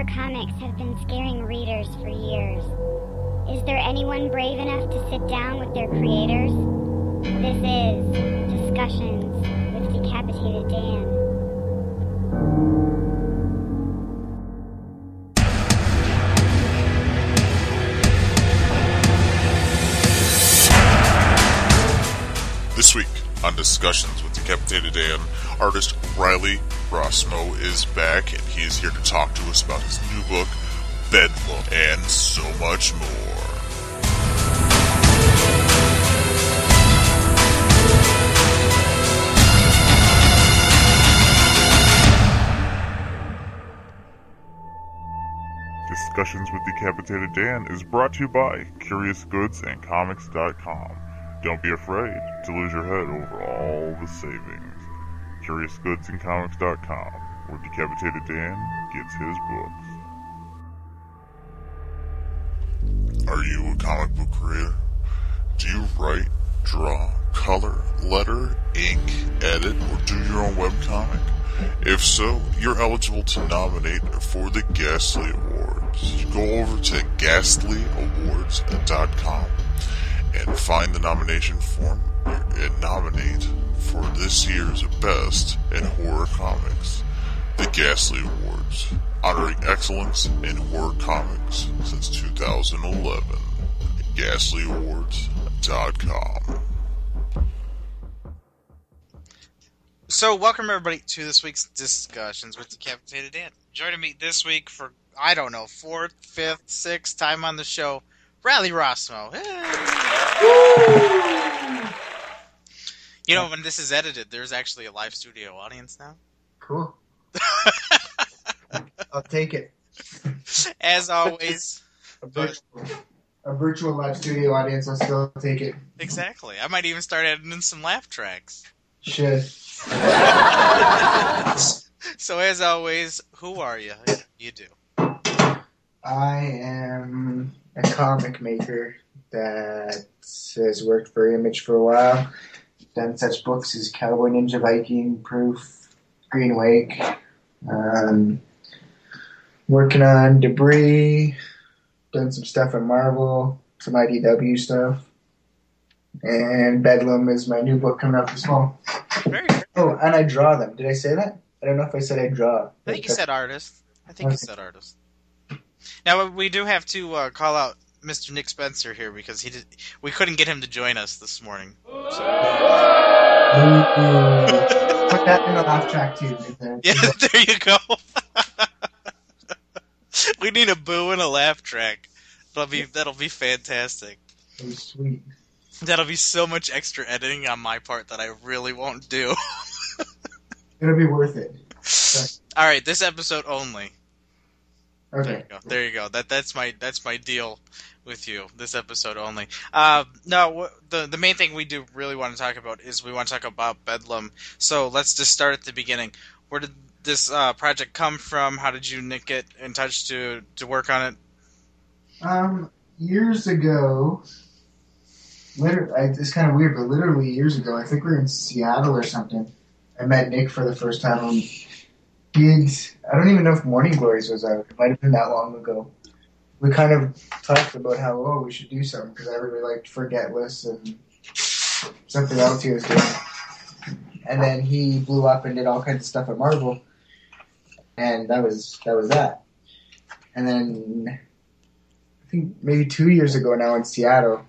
horror comics have been scaring readers for years. Is there anyone brave enough to sit down with their creators? This is Discussions with Decapitated Dan. This week on Discussions with Decapitated Dan, artist Riley Rossmo is back and he is here to talk to us about his new book, Bedlam, and so much more. Discussions with Decapitated Dan is brought to you by CuriousGoodsAndComics.com. Don't be afraid to lose your head over all the savings. CuriousGoodsAndComics.com, where Decapitated Dan gets his books. Are you a comic book creator? Do you write, draw, color, letter, ink, edit, or do your own webcomic? If so, you're eligible to nominate for the Ghastly Awards. Go over to ghastlyawards.com and find the nomination form and nominate for this year's Best in Horror Comics, the Ghastly Awards, honoring excellence in horror comics since 2011. GhastlyAwards.com. So, welcome everybody to this week's discussions with Decapitated Dan. Joining me this week for I don't know fourth, fifth, sixth time on the show, Riley Rossmo. Hey. You know, when this is edited, there's actually a live studio audience now. Cool. I'll take it. As always, A virtual, a virtual live studio audience. I'll still take it. exactly. I might even start adding in some laugh tracks. Should. So, as always, who are you? You do. I am a comic maker that has worked for Image for a while. Done such books as Cowboy Ninja Viking, Proof, Green Wake. Um, working on Debris. Done some stuff at Marvel, some IDW stuff. And Bedlam is my new book coming out this fall. Very. Oh, and I draw them. Did I say that? I don't know if I said I draw. I think you said artist. I think you said artist. Now we do have to uh, call out Mr. Nick Spencer here because he did. We couldn't get him to join us this morning. Put that in a laugh track too. because, Yeah, uh, there you go. we need a boo and a laugh track. That'll be that'll be fantastic. sweet. That'll be so much extra editing on my part that I really won't do. It'll be worth it. All right, this episode only. There you go. There you go. That that's my that's my deal with you. This episode only. Uh, no, wh- the the main thing we do really want to talk about is we want to talk about Bedlam. So let's just start at the beginning. Where did this uh, project come from? How did you Nick, get in touch to to work on it? Um, years ago, literally, I, it's kind of weird, but literally years ago, I think we were in Seattle or something. I met Nick for the first time. And I don't even know if Morning Glories was out. It might have been that long ago. We kind of talked about how, oh, we should do something because I really liked Forgetless and something else he was doing. And then he blew up and did all kinds of stuff at Marvel, and that was that was that. And then I think maybe two years ago now in Seattle,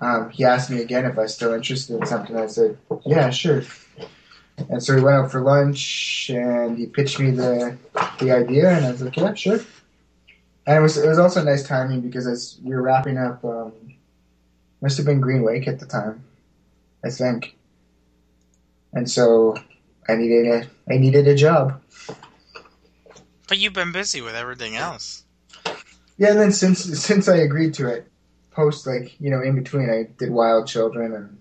um, he asked me again if I was still interested in something. I said, yeah, sure. And so we went out for lunch, and he pitched me the the idea, and I was like, yeah, sure. And it was it was also nice timing because as we were wrapping up, um, must have been Green Wake at the time, I think. And so I needed a I needed a job. But you've been busy with everything else. Yeah, and then since since I agreed to it, post like you know in between, I did Wild Children and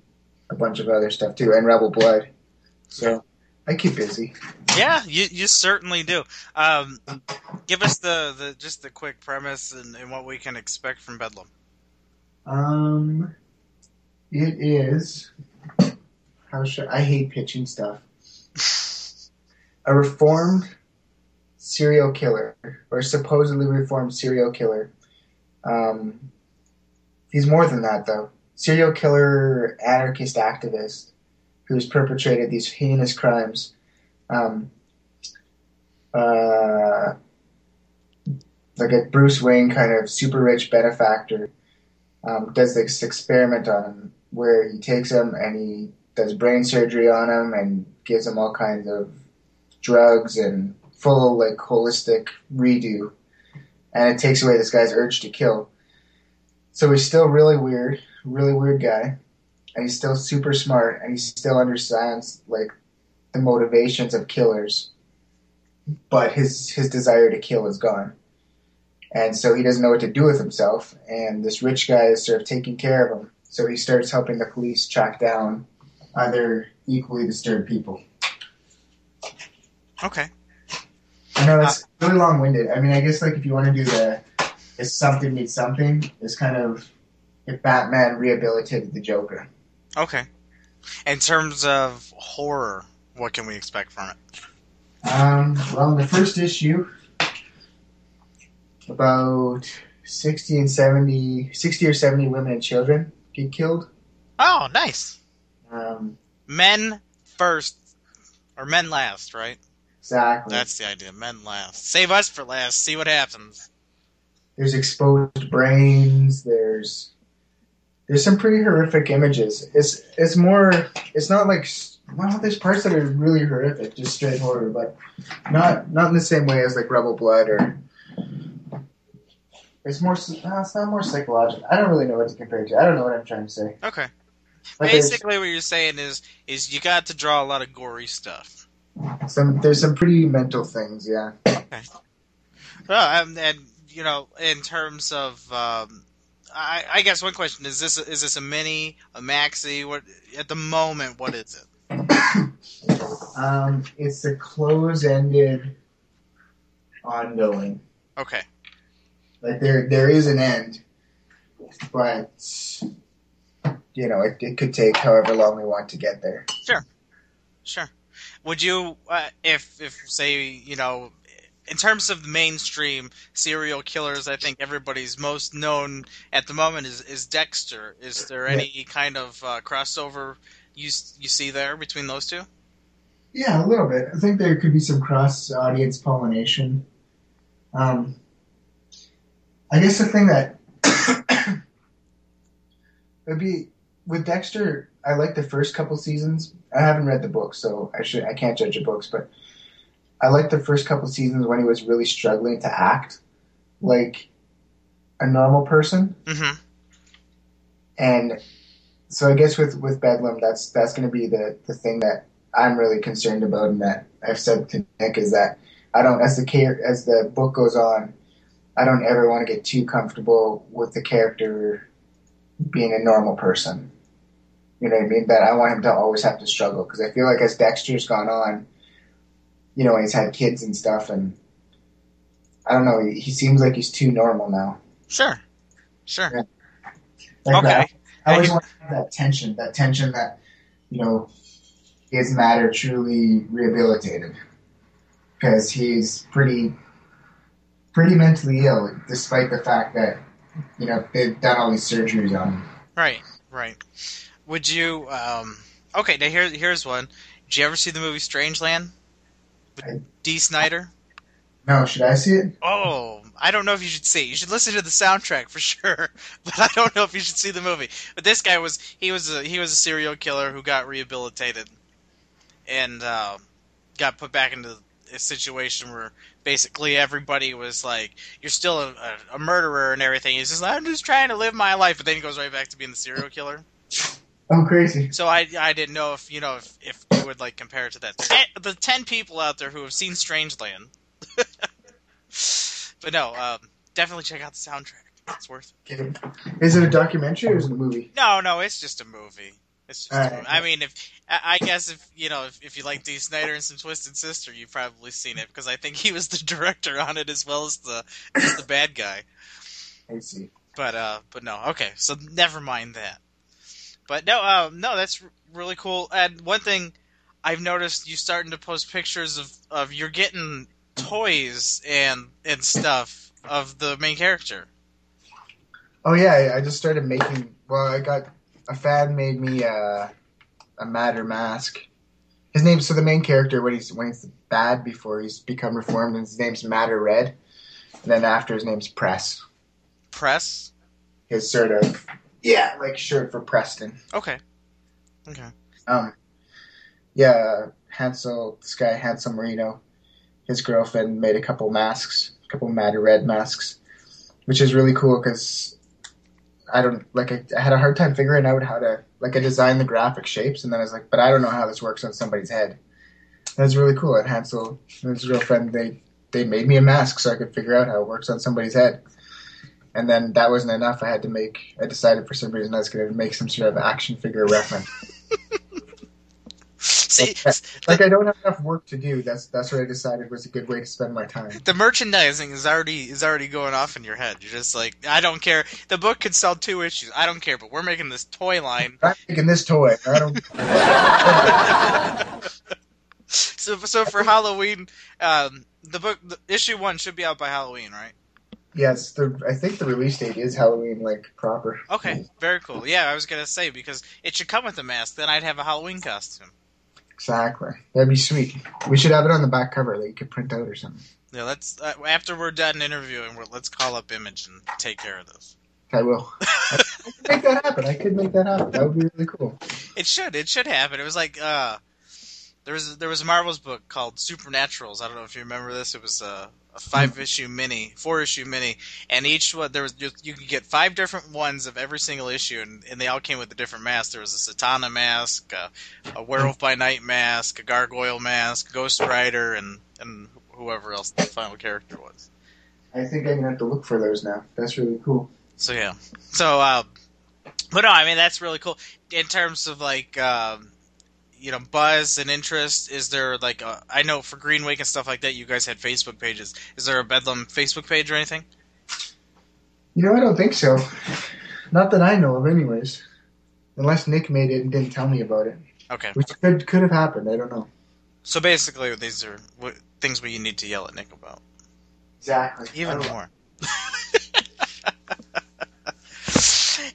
a bunch of other stuff too, and Rebel Blood. So I keep busy. Yeah, you you certainly do. Um, give us the, the just the quick premise and, and what we can expect from Bedlam. Um, it is. How should I hate pitching stuff? A reformed serial killer or supposedly reformed serial killer. Um, he's more than that, though. Serial killer, anarchist activist who's perpetrated these heinous crimes. Um, uh, like a Bruce Wayne kind of super rich benefactor um, does this experiment on him where he takes him and he does brain surgery on him and gives him all kinds of drugs and full like holistic redo, and it takes away this guy's urge to kill. So he's still really weird, really weird guy, and he's still super smart, and he still understands like the motivations of killers, but his his desire to kill is gone. And so he doesn't know what to do with himself, and this rich guy is sort of taking care of him. So he starts helping the police track down other equally disturbed people. Okay. I know that's uh, really long winded. I mean, I guess like if you want to do the if something needs something, it's kind of if Batman rehabilitated the Joker. Okay. In terms of horror, what can we expect from it? Um, well, in the first issue, about 60 and 70, 60 or 70 women and children get killed. Oh, nice. Um, Men first, or men last, right? exactly. That's the idea. Men last. Save us for last. See what happens. there's exposed brains. There's there's some pretty horrific images. It's it's more. It's not like well, there's parts that are really horrific, just straight horror, but not not in the same way as like Rebel Blood or. It's more. No, it's not more psychological. I don't really know what to compare it to. I don't know what I'm trying to say. Okay. There's Basically, what you're saying is, is you got to draw a lot of gory stuff. some there's some pretty mental things. Yeah. Well, and, and you know, in terms of, um, I, I guess one question is this: is this a mini, a maxi? What at the moment? What is it? Um, it's a close-ended, ongoing. Okay. Like there, there is an end, but you know, it, it could take however long we want to get there. Sure. Sure. Would you, uh, if if say you know, in terms of the mainstream serial killers, I think everybody's most known at the moment is is Dexter. Is there Yeah. any kind of uh, crossover you you see there between those two? Yeah, a little bit. I think there could be some cross-audience pollination. Um, I guess the thing that would be with Dexter, I like the first couple seasons. I haven't read the books, so I should I can't judge the books, but I liked the first couple seasons when he was really struggling to act like a normal person. Mm-hmm. And so I guess with with Bedlam, that's that's going to be the the thing that I'm really concerned about, and that I've said to Nick is that I don't as the as the book goes on, I don't ever want to get too comfortable with the character being a normal person. You know what I mean? That I want him to always have to struggle because I feel like as Dexter's gone on, you know, he's had kids and stuff, and I don't know. He, he seems like he's too normal now. Sure. Sure. Yeah. Like Okay. that. I always want to have that tension, that tension that, you know, is Madder truly rehabilitated? Because he's pretty, pretty mentally ill, despite the fact that, you know, they've done all these surgeries on him. Right. Right. Would you? Um, okay. Now here here's one. Did you ever see the movie Strangeland? I- Dee Snider. No, should I see it? Oh, I don't know if you should see. it. You should listen to the soundtrack for sure, but I don't know if you should see the movie. But this guy was he was a he was a serial killer who got rehabilitated and uh, got put back into a situation where basically everybody was like, "You're still a, a, a murderer and everything." He's just, like, "I'm just trying to live my life," but then he goes right back to being the serial killer. I'm crazy. So I I didn't know if you know if, if you would like compare it to that. The ten people out there who have seen Strangeland. but no, um, definitely check out the soundtrack. It's worth it. Is it a documentary or is it a movie? No, no, it's just a movie. It's just a Alright. movie. I mean, if I I guess if you know if, if you like Dee Snider and some Twisted Sister, you've probably seen it because I think he was the director on it as well as the as the bad guy. I see. But uh, but no, okay, so never mind that. But no, uh, no, that's really cool. And one thing I've noticed, you starting to post pictures of of you're getting toys and and stuff of the main character. Oh yeah, I- just started making. Well, I got a fan made me uh, a Madder mask. His name. So the main character when he's when he's bad before he's become reformed, and his name's Madder Red, and then after his name's Press. Press. His sort of yeah, like short for Preston. Okay. Okay. Um, yeah, Hansel, this guy Hansel Marino, his girlfriend made a couple masks, a couple Madder Red masks, which is really cool because I don't like I, I had a hard time figuring out how to like I designed the graphic shapes and then I was like, but I don't know how this works on somebody's head. It's really cool. And Hansel and his girlfriend they they made me a mask so I could figure out how it works on somebody's head. And then that wasn't enough. I had to make. I decided for some reason I was going to make some sort of action figure reference. See, like I don't have enough work to do. That's that's what I decided was a good way to spend my time. the merchandising is already is already going off in your head. You're just like, I don't care. The book could sell two issues. I don't care, but we're making this toy line. I'm making this toy. I don't. So, so for Halloween, um, the book the, issue one should be out by Halloween, right? Yes, the I think the release date is Halloween, like proper. Okay, very cool. Yeah, I was gonna say because it should come with a mask. Then I'd have a Halloween costume. Exactly. That'd be sweet. We should have it on the back cover that you could print out or something. Yeah, let's uh, after we're done interviewing, we're, let's call up Image and take care of this. I will. I could make that happen. I could make that happen. That would be really cool. It should. It should happen. It was like uh, there was there was a Marvel's book called Supernaturals. I don't know if you remember this. It was a, a five issue mini, four issue mini, and each one there was you, you could get five different ones of every single issue, and, and they all came with a different mask. There was a Satana mask, a, a Werewolf by Night mask, a Gargoyle mask, Ghost Rider, and and whoever else the final character was. I think I'm gonna have to look for those now. That's really cool. So yeah. So uh but no, I mean that's really cool. In terms of like um you know, buzz and interest, is there like a, I know for Green Wake and stuff like that you guys had Facebook pages. Is there a Bedlam Facebook page or anything? You know, I don't think so. Not that I know of, anyways. Unless Nick made it and didn't tell me about it, Okay. which could could have happened. I don't know. So basically these are what, things we need to yell at Nick about. Exactly. Even more. know. more.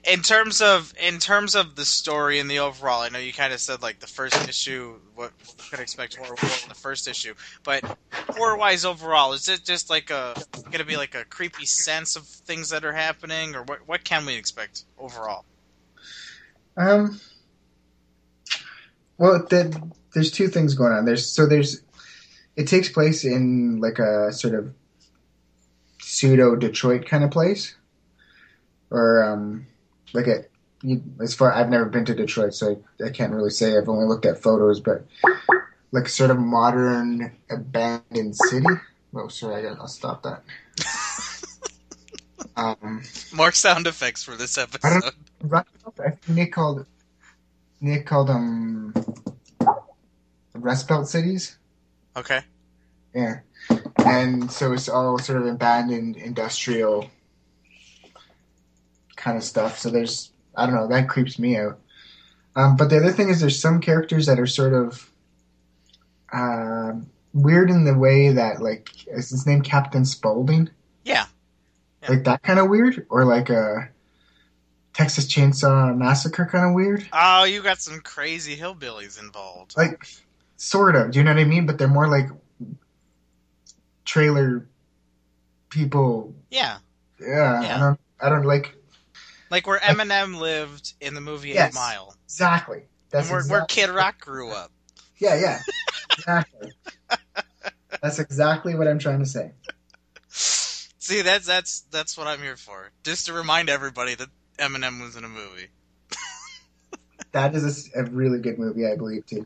In terms of in terms of the story and the overall, I know you kind of said like the first issue, what we could expect horror in the first issue, but horror wise overall, is it just like a going to be like a creepy sense of things that are happening, or what what can we expect overall? Um. Well, the, there's two things going on. There's so there's it takes place in like a sort of pseudo Detroit kind of place, or um, like you, as far I've never been to Detroit, so I, I can't really say. I've only looked at photos, but like sort of modern abandoned city. Oh, sorry, I got, I'll stop that. um, More sound effects for this episode. I think Nick called Nick called them Rust Belt cities. Okay. Yeah, and so it's all sort of abandoned industrial kind of stuff. So there's I don't know that creeps me out. Um, but the other thing is there's some characters that are sort of um weird in the way that like is his name Captain Spaulding? Yeah. Yeah. Like that kind of weird, or like a Texas Chainsaw Massacre kind of weird. Oh, you got some crazy hillbillies involved. Like sort of, do you know what I mean? But they're more like trailer people. Yeah. Yeah, Yeah. I don't, I don't like Like where Eminem lived in the movie Yes. Eight Mile. exactly. That's and where, where Kid Rock grew up. Yeah, yeah, exactly. That's exactly what I'm trying to say. See, that's that's that's what I'm here for. Just to remind everybody that Eminem was in a movie. That is a really good movie, I believe too.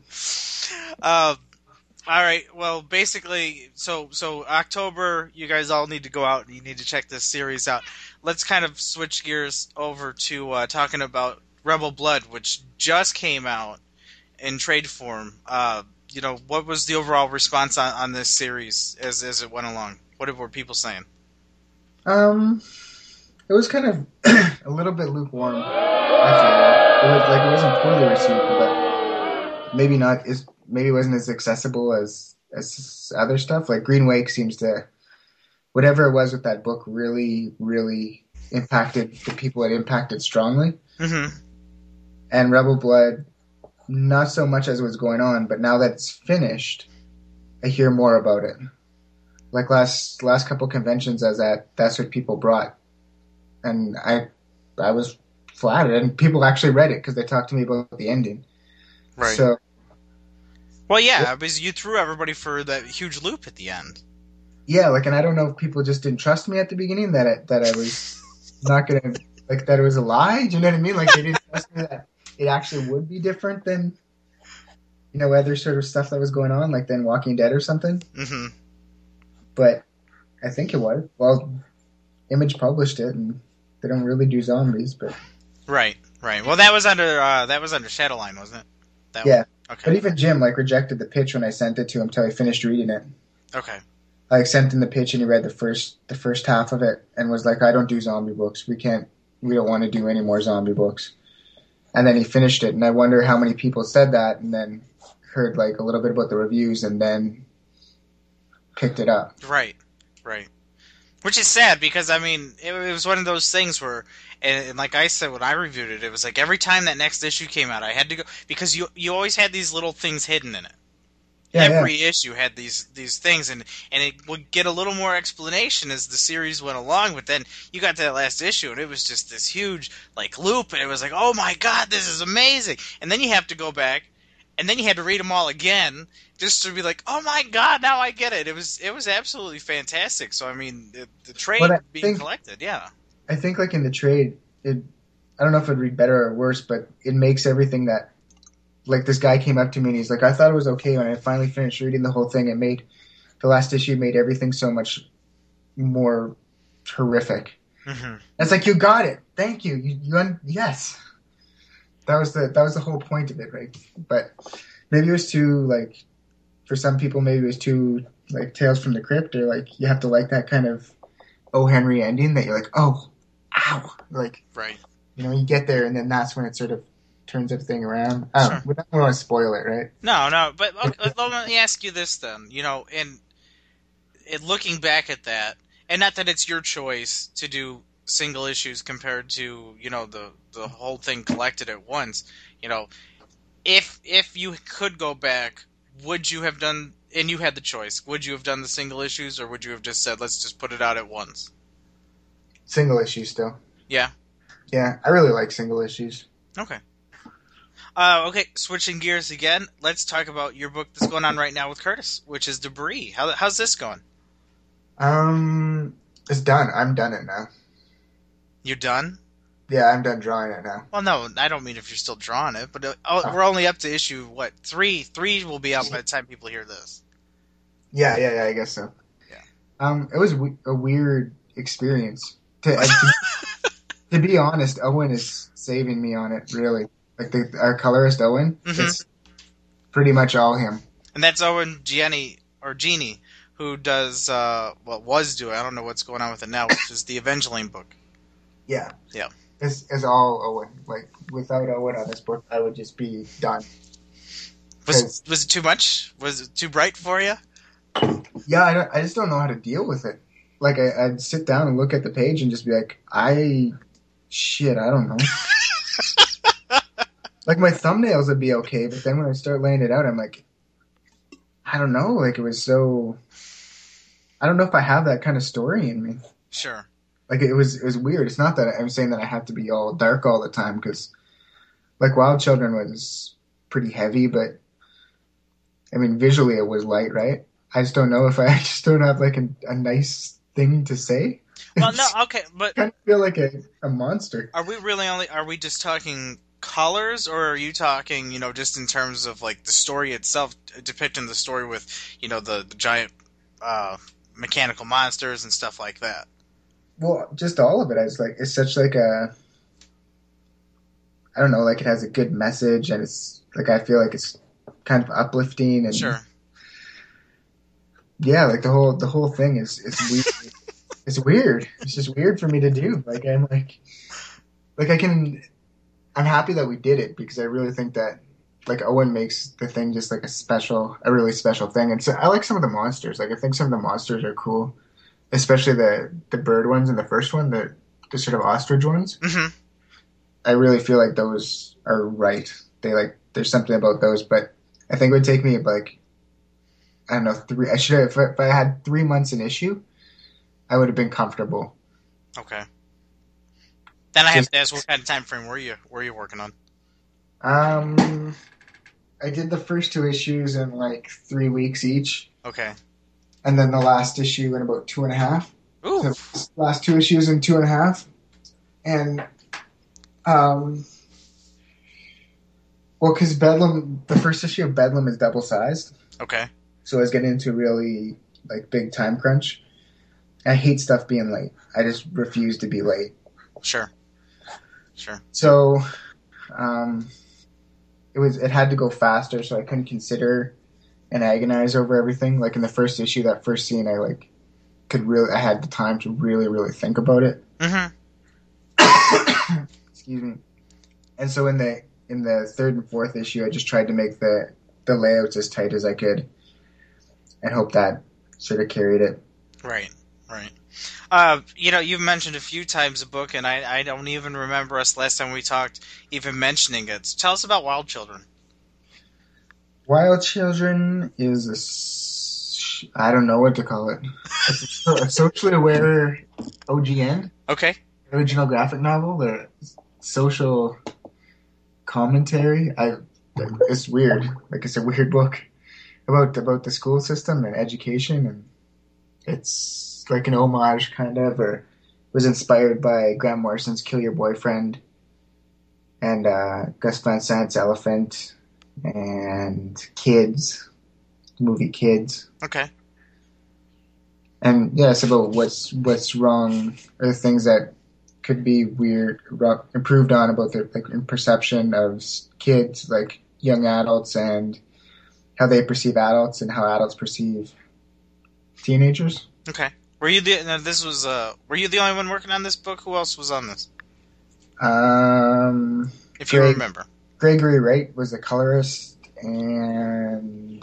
Um, all right. Well, basically, so so October, you guys all need to go out. and You need to check this series out. Let's kind of switch gears over to uh, talking about Rebel Blood, which just came out in trade form. Uh, you know, what was the overall response on, on this series as as it went along? What were people saying? Um, it was kind of a little bit lukewarm. I feel it was like it wasn't poorly received, but maybe not. Is maybe wasn't as accessible as as other stuff. Like Green Wake seems to, whatever it was with that book, really, really impacted the people it impacted strongly. Mm-hmm. And Rebel Blood, not so much as was going on, but now that it's finished, I hear more about it. Like last last couple conventions I was at, that's what people brought, and I I was flattered, and people actually read it because they talked to me about the ending. Right. So well, yeah, because you threw everybody for that huge loop at the end. yeah, like, and I don't know if people just didn't trust me at the beginning that I, that I was not gonna like that it was a lie. Do you know what I mean? Like they didn't trust me that it actually would be different than you know other sort of stuff that was going on, like than Walking Dead or something. Mm-hmm. But I think it was. Well, Image published it, and they don't really do zombies, but Right, right. Well, that was under uh, that was under Shadowline, wasn't it? That Yeah. One? Okay. but even Jim like rejected the pitch when I sent it to him until he finished reading it. Okay. I like, sent him the pitch and he read the first the first half of it and was like, "I don't do zombie books. We can't. We don't want to do any more zombie books." And then he finished it, and I wonder how many people said that, and then heard like a little bit about the reviews, and then picked it up. Right, right. Which is sad because I mean it, it was one of those things where, and, and like I said when I reviewed it, it was like every time that next issue came out, I had to go because you you always had these little things hidden in it. Yeah, yeah. Every issue had these these things, and and it would get a little more explanation as the series went along. But then you got to that last issue, and it was just this huge like loop, and it was like, oh my god, this is amazing. And then you have to go back, and then you had to read them all again just to be like, oh my god, now I get it. It was it was absolutely fantastic. So I mean, the, the trade being think- collected, yeah, I think like in the trade, it I don't know if it'd read better or worse, but it makes everything that like this guy came up to me and he's like, I thought it was okay when I finally finished reading the whole thing. It made the last issue made everything so much more horrific. hmm It's like you got it. Thank you. You, you un- yes. That was the that was the whole point of it, right? But maybe it was too like for some people maybe it was too like Tales from the Crypt or like you have to like that kind of O Henry ending that you're like, oh, ow, like right. you know you get there and then that's when it sort of turns everything around. I don't Sure. We don't want to spoil it, right? No, no, but okay, let me ask you this then. You know, in, in looking back at that, and not that it's your choice to do single issues compared to you know the the whole thing collected at once. You know, if if you could go back, would you have done? And you had the choice. Would you have done the single issues, or would you have just said, "Let's just put it out at once"? Single issues still. Yeah. Yeah, I really like single issues. Okay. Uh, okay, switching gears again. Let's talk about your book that's going on right now with Kurtis, which is Debris. How, how's this going? Um, it's done. I'm done it now. You done? Yeah, I'm done drawing it now. Well, no, I don't mean if you're still drawing it, but uh, oh, Oh. we're only up to issue what three? Three will be out by the time people hear this. Yeah, yeah, yeah. I guess so. Yeah. Um, it was a weird experience. To, to, to be honest, Owen is saving me on it. Really, like the our colorist Owen. Mhm. It's pretty much all him. And that's Owen Gianni or Genie, who does uh, what was doing. I don't know what's going on with it now, which is the Evangeline book. Yeah. Yeah. It's, it's all Owen. Like without Owen on this book, I would just be done. Was was it too much? Was it too bright for you? Yeah, I, don't, I just don't know how to deal with it. Like I, I'd sit down and look at the page and just be like, I, shit, I don't know. like my thumbnails would be okay, but then when I start laying it out, I'm like, I don't know. Like it was so. I don't know if I have that kind of story in me. Sure. Like it was, it was weird. It's not that I'm saying that I have to be all dark all the time because, like, Wild Children was pretty heavy, but I mean, visually it was light, right? I just don't know if I, I just don't have like a, a nice thing to say. Well, no, okay, but I kind of feel like a, a monster. are we really only? Are we just talking colors, or are you talking, you know, just in terms of like the story itself, depicting the story with, you know, the, the giant uh, mechanical monsters and stuff like that? Well, just all of it. I was like, it's such like a, I don't know, like it has a good message, and it's like I feel like it's kind of uplifting and Sure. yeah, like the whole the whole thing is is weird. it's weird. It's just weird for me to do. Like I'm like, like I can. I'm happy that we did it because I really think that like Owen makes the thing just like a special, a really special thing. And so I like some of the monsters. Like I think some of the monsters are cool, especially the the bird ones in the first one, the the sort of ostrich ones. hmm I really feel like those are right. They like there's something about those, but I think it would take me like I don't know three. I should have if, I- if I had three months an issue, I would have been comfortable. Okay. Then I have Just- to ask, what kind of time frame were you were you working on? Um, I did the first two issues in like three weeks each, Okay. And then the last issue in about two and a half. Ooh. So last two issues in two and a half, and um, well, because Bedlam, the first issue of Bedlam is double sized, Okay. so I was getting into really like big time crunch. I hate stuff being late. I just refuse to be late. Sure. Sure. So, um, it was it had to go faster, so I couldn't consider and agonize over everything. Like in the first issue, that first scene, I like could really I had the time to really really think about it. hmm Excuse me. And so in the in the third and fourth issue, I just tried to make the the layouts as tight as I could, and hope that sort of carried it. Right. Right. Uh, you know, you've mentioned a few times a book, and I, I don't even remember us last time we talked even mentioning it. So tell us about Wild Children. Wild Children is a s- I don't know what to call it. It's a, a socially aware OGN. Okay. original graphic novel, the social commentary. I it's weird. Like it's a weird book about about the school system and education, and it's like an homage kind of, or was inspired by Grant Morrison's "Kill Your Boyfriend" and uh, Gus Van Sant's "Elephant" and Kids, movie Kids. Okay. And yeah, it's about what's what's wrong or the things that could be weird, improved on about the like in perception of kids, like young adults, and how they perceive adults and how adults perceive teenagers. Okay. Were you the? This was. Uh, were you the only one working on this book? Who else was on this? Um, If you Greg. remember. Gregory Wright was the colorist, and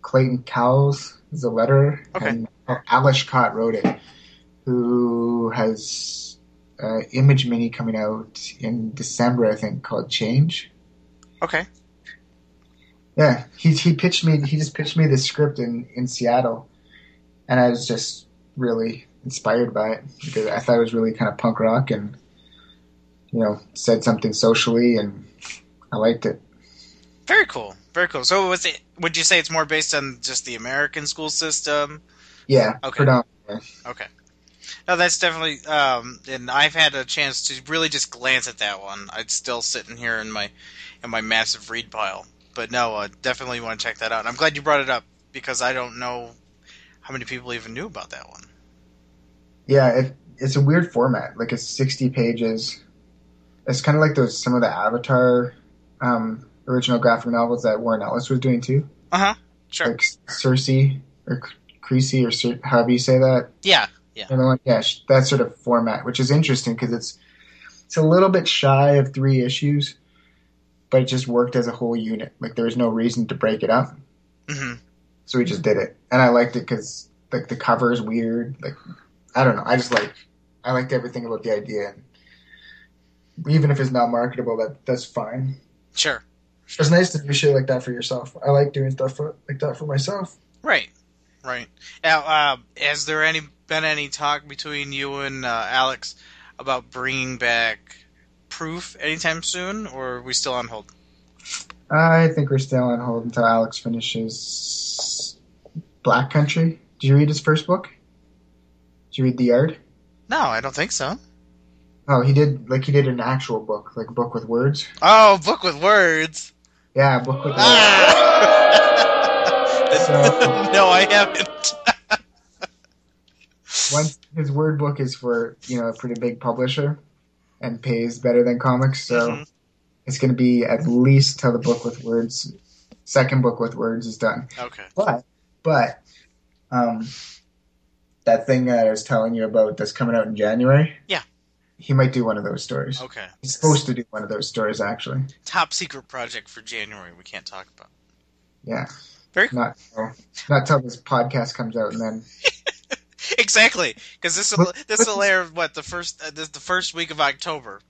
Clayton Cowles is the letterer, Okay. and Ales Kot wrote it, who has uh, Image Mini coming out in December, I think, called Change. Okay. Yeah, he he pitched me. He just pitched me the script in in Seattle, and I was just really inspired by it because I thought it was really kind of punk rock and you know said something socially, and I liked it. Very cool. Very cool. So was it? Would you say it's more based on just the American school system? Yeah, Okay. Okay. No, that's definitely. Um, and I've had a chance to really just glance at that one. It's still sitting here in my in my massive read pile. But no, uh, definitely want to check that out. And I'm glad you brought it up because I don't know how many people even knew about that one. Yeah, it, it's a weird format. Like it's sixty pages. It's kind of like those some of the Avatar um, original graphic novels that Warren Ellis was doing too, Uh huh. Sure. like Cersei or Creasy or Cer- however you say that. Yeah. Yeah. And one, yeah, that sort of format, which is interesting because it's it's a little bit shy of three issues, but it just worked as a whole unit. Like there was no reason to break it up, hmm so we just did it, and I liked it because like the cover is weird. Like I don't know, I just like I liked everything about the idea, and even if it's not marketable, that that's fine. Sure. It's nice to do shit like that for yourself. I like doing stuff for, like that for myself. Right. Right. Now, uh, has there any been any talk between you and uh, Alex about bringing back proof anytime soon, or are we still on hold? I think we're still on hold until Alex finishes Black Country. Did you read his first book? Did you read The Yard? No, I don't think so. Oh, he did like he did an actual book, like a book with words. Oh, book with words. Yeah, book with words. Ah! no, I haven't. Once his word book is for you know a pretty big publisher and pays better than comics, so Mhm. it's going to be at least till the book with words, second book with words is done. Okay. But but um, that thing that I was telling you about that's coming out in January. Yeah. He might do one of those stories. Okay. He's supposed to do one of those stories, actually. Top secret project for January. We can't talk about. Yeah. Very Not till, not till this podcast comes out, and then exactly because this will What- this will air what the first uh, this, the first week of October.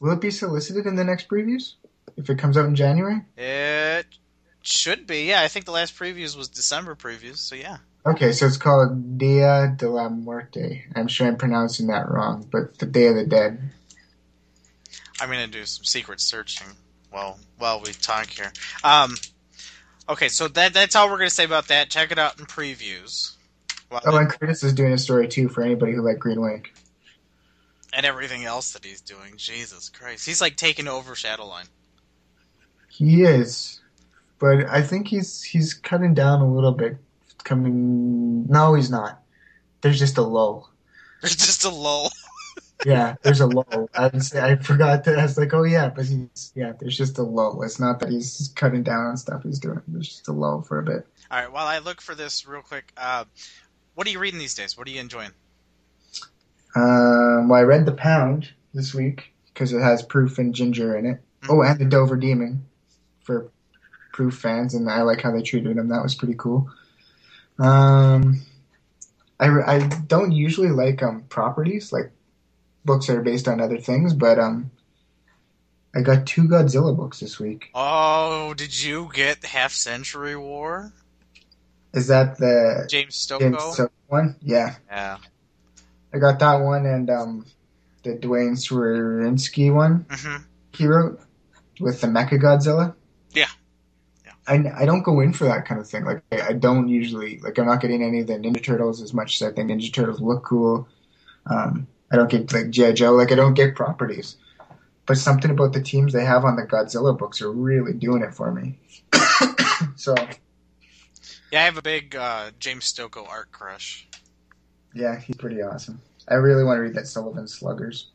will it be solicited in the next previews if it comes out in January? It should be. Yeah, I think the last previews was December previews. So yeah. Okay, so it's called Dia de la Muerte. I'm sure I'm pronouncing that wrong, but the Day of the Dead. I'm gonna do some secret searching while while we talk here. Um, okay, so that that's all we're gonna say about that. Check it out in previews. Well, Oh, and Kurtis is doing a story too for anybody who liked Green Wake. and everything else that he's doing. Jesus Christ, he's like taking over Shadowline. He is, but I think he's he's cutting down a little bit. Coming, no, he's not. There's just a lull. There's just a lull. Yeah, there's a lull. I I forgot that. I was like, oh yeah, but he's yeah. There's just a lull. It's not that he's cutting down on stuff he's doing. There's just a lull for a bit. All right, while I look for this real quick, uh, what are you reading these days? What are you enjoying? Um, well, I read The Pound this week because it has Proof and Ginger in it. Oh, and The Dover Demon for Proof fans, and I like how they treated him. That was pretty cool. Um, I, I don't usually like um properties like books that are based on other things, but um, I got two Godzilla books this week. Oh, did you get Half Century War? Is that the James James Stocco? Stokoe one? Yeah, yeah. I got that one and um, the Duane Swierczynski one. hmm he wrote with the Mecha Godzilla. I, I don't go in for that kind of thing. Like I, I don't usually like I'm not getting any of the Ninja Turtles as much as I think Ninja Turtles look cool. Um, I don't get like GI Joe. Like I don't get properties, but something about the teams they have on the Godzilla books are really doing it for me. so Yeah, I have a big uh, James Stokoe art crush. yeah, he's pretty awesome. I really want to read that Sullivan Sluggers.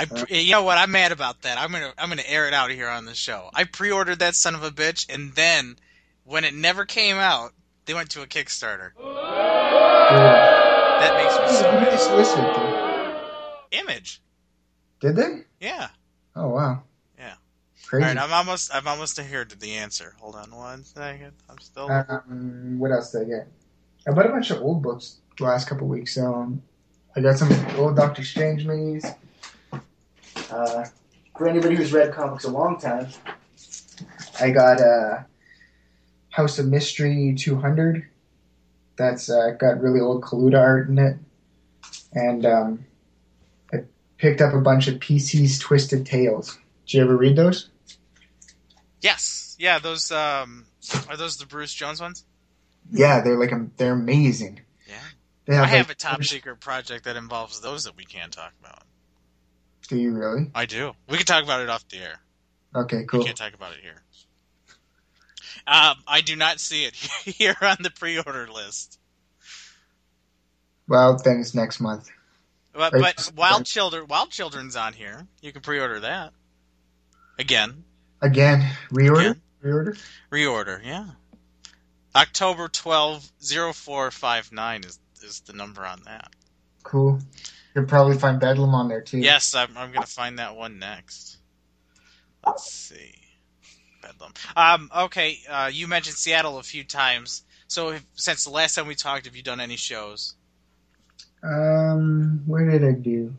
I, pre- you know what? I'm mad about that. I'm gonna, I'm gonna air it out here on the show. I pre-ordered that son of a bitch, and then when it never came out, they went to a Kickstarter. That makes me so Who did they mad. solicit it to? Image, Did they? yeah. Oh wow. Yeah. Crazy. All right, I'm almost, I'm almost here to the answer. Hold on one second. I'm still. Um, what else did I get? I bought a bunch of old books the last couple weeks. Um, I got some old Doctor Strange minis. Uh, for anybody who's read comics a long time, I got uh, House of Mystery 200. That's uh, got really old Kaluta art in it. And um, I picked up a bunch of PC's Twisted Tales. Did you ever read those? yes, yeah. Those, um, are those the Bruce Jones ones? Yeah, they're like um, they're amazing. Yeah. They I have, have like, a top secret project that involves those that we can't talk about. Do you really? I do. We can talk about it off the air. Okay, We cool. can't talk about it here. Um, I do not see it here on the pre-order list. Well, then it's next month. But, but Wild Children, Wild Children's on here. You can pre-order that. Again, Again, reorder, Again? reorder. reorder. Yeah. October 12, 0459 is is the number on that. Cool. You'll probably find Bedlam on there too. Yes, I'm, I'm going to find that one next. Let's see. Bedlam. Um, okay, uh, you mentioned Seattle a few times. So if, since the last time we talked, have you done any shows? Um, where did I do?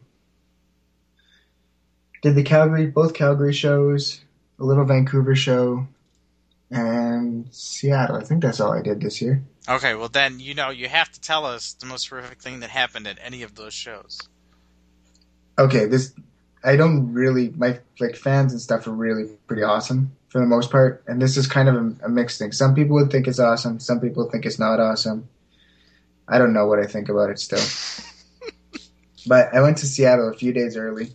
Did the Calgary, both Calgary shows, a little Vancouver show, and Seattle. I think that's all I did this year. Okay, well then you know you have to tell us the most horrific thing that happened at any of those shows. Okay, this I don't really my like fans and stuff are really pretty awesome for the most part, and this is kind of a, a mixed thing. Some people would think it's awesome, some people think it's not awesome. I don't know what I think about it still. but I went to Seattle a few days early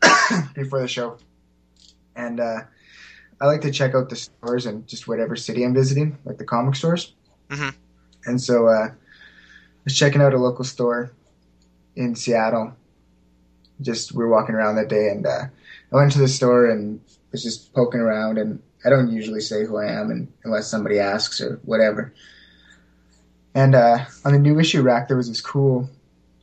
before the show, and uh, I like to check out the stores in just whatever city I'm visiting, like the comic stores. Mhm. And so uh, I was checking out a local store in Seattle just we were walking around that day and uh, I went to the store and was just poking around and I don't usually say who I am and, unless somebody asks or whatever. And uh, on the new issue rack there was this cool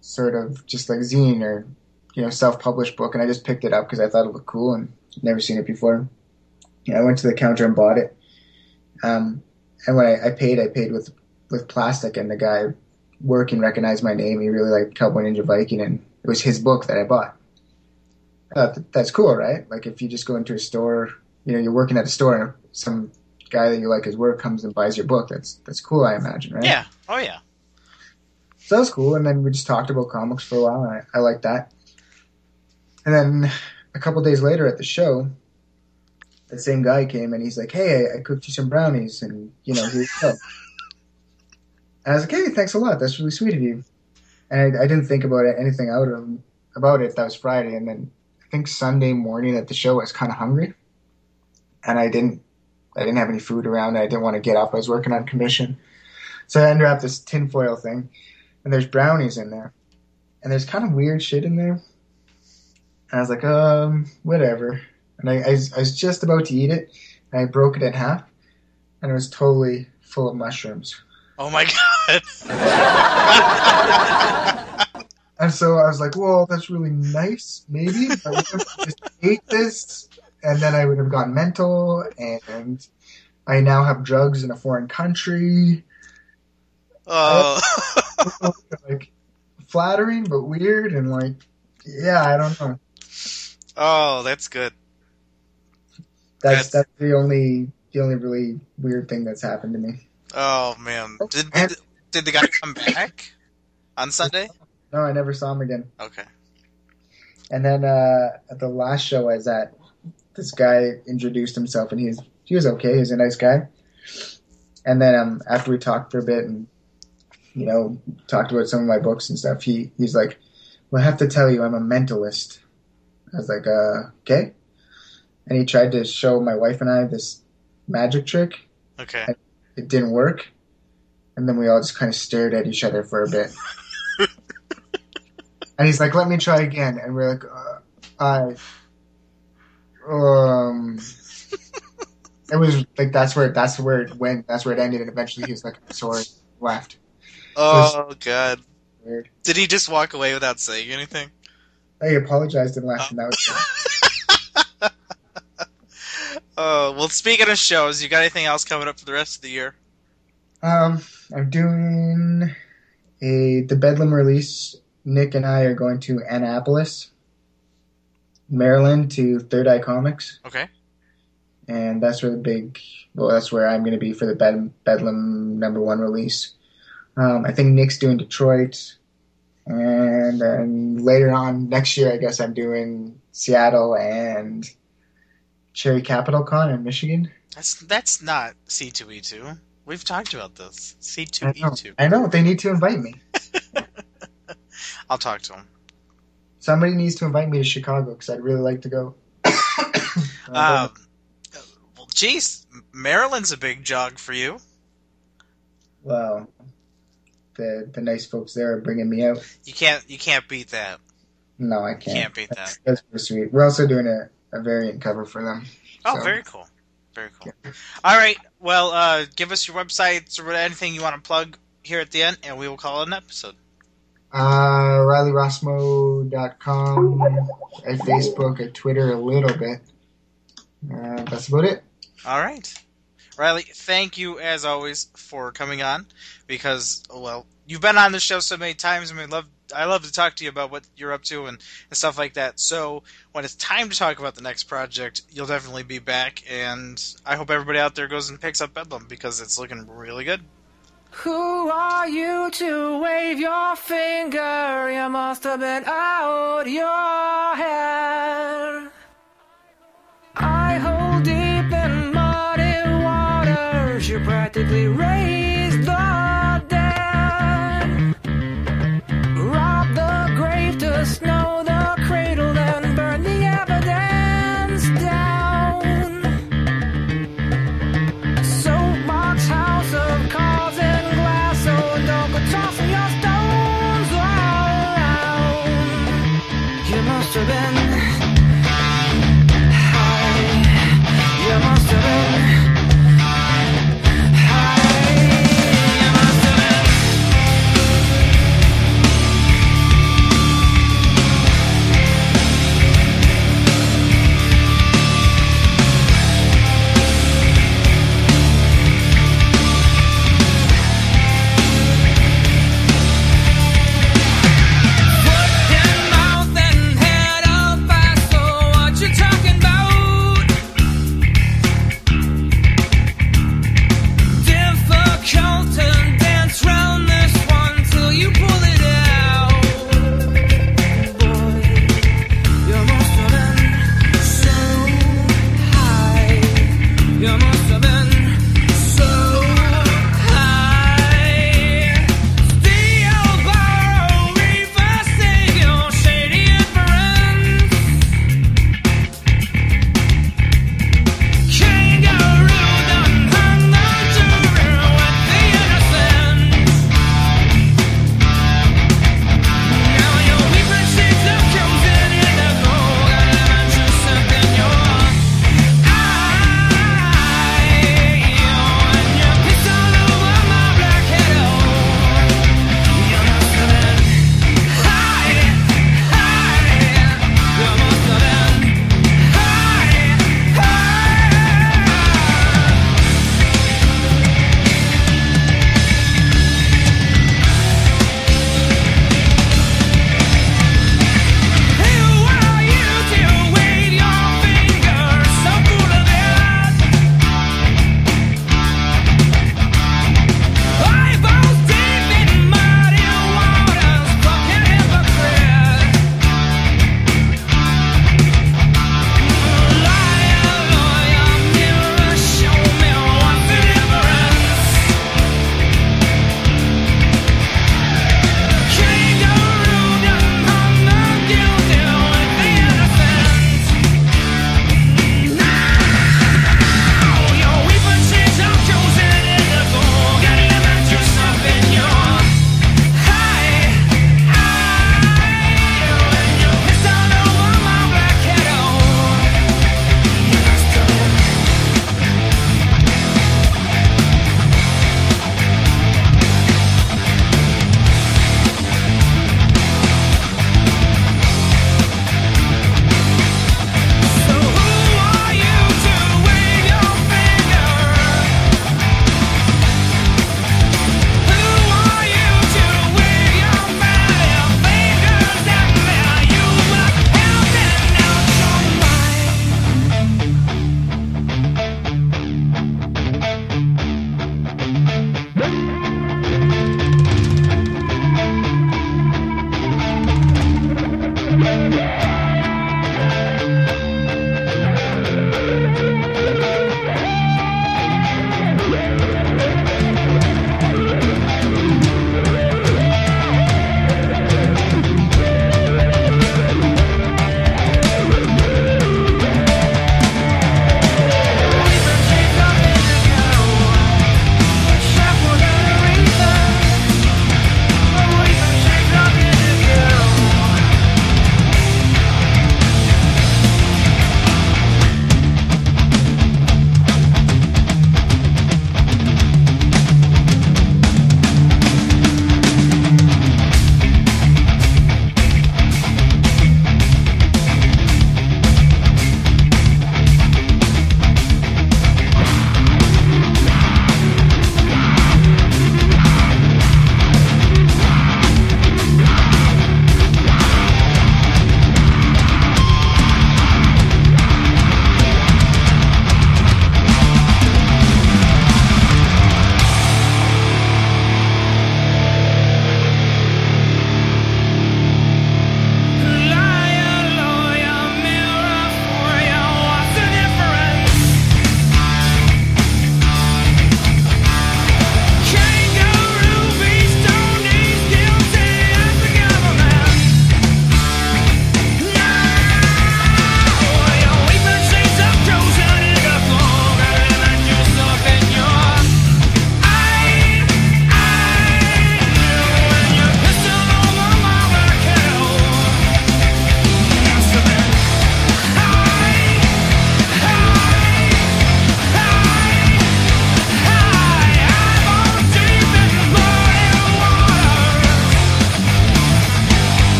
sort of just like zine or you know self published book, and I just picked it up because I thought it looked cool and never seen it before. You know, I went to the counter and bought it. Um, and when I, I paid, I paid with with plastic, and the guy working recognized my name. He really liked Cowboy Ninja Viking, and it was his book that I bought. I thought that's cool, right? Like if you just go into a store, you know, you're working at a store, and some guy that you like his work comes and buys your book. That's that's cool, I imagine, right? Yeah. Oh yeah. So that was cool, and then we just talked about comics for a while, and I, I liked that. And then a couple days later at the show, the same guy came and he's like, "Hey, I, I cooked you some brownies, and you know, here you go." And I was like, "Hey, thanks a lot. That's really sweet of you." And I, I didn't think about it, anything out of about it. That was Friday, and then I think Sunday morning at the show, I was kind of hungry, and I didn't, I didn't have any food around. I didn't want to get up. I was working on commission, so I unwrapped this tinfoil thing, and there's brownies in there, and there's kind of weird shit in there. And I was like, um, whatever. And I, I, was, I was just about to eat it, and I broke it in half, and it was totally full of mushrooms. Oh my god. And so I was like, well, that's really nice, maybe. But what if I just ate this, and then I would have gone mental, and I now have drugs in a foreign country. Oh. like flattering, but weird, and like, yeah, I don't know. oh, that's good. That's That's- that's the only the only really weird thing that's happened to me. Oh man. Did did, did the guy come back on Sunday? No, I never saw him again. Okay. And then uh, at the last show I was at, this guy introduced himself, and he was he was okay. He was a nice guy. And then um, after we talked for a bit, and you know, talked about some of my books and stuff, he he's like, "Well, I have to tell you, I'm a mentalist." I was like, uh, "Okay." And he tried to show my wife and I this magic trick. Okay. It didn't work, and then we all just kind of stared at each other for a bit. and he's like, "Let me try again," and we're like, uh, "I." Um, it was like that's where that's where it went. That's where it ended, and eventually he was like, "I'm sorry," left. Oh god. Weird. Did he just walk away without saying anything? I apologized and left, and that was it. Oh well. Speaking of shows, you got anything else coming up for the rest of the year? Um, I'm doing a the Bedlam release. Nick and I are going to Annapolis, Maryland, to Third Eye Comics, Okay. and that's where the big. Well, that's where I'm going to be for the Bed- Bedlam number one release. Um, I think Nick's doing Detroit, and then later on next year, I guess I'm doing Seattle and Cherry Capital Con in Michigan. That's that's not C two E two. We've talked about this. C two E two. I know they need to invite me. I'll talk to them. Somebody needs to invite me to Chicago because I'd really like to go. Um, well, geez, Maryland's a big jog for you. well, the the nice folks there are bringing me out. You can't you can't beat that. No, I can't. Can't beat that. That's pretty sweet. We're also doing a, a variant cover for them. Oh, So- very cool. Very cool. All right. Well, uh, give us your websites or anything you want to plug here at the end, and we will call it an episode. Uh, RileyRossmo.com, at Facebook, at Twitter, a little bit. Uh, that's about it. All right. Riley, thank you as always for coming on because well, you've been on the show so many times and we love I love to talk to you about what you're up to and, and stuff like that. So when it's time to talk about the next project, you'll definitely be back and I hope everybody out there goes and picks up Bedlam because it's looking really good. Who are you to wave your finger? You must have been out your head. Practically raised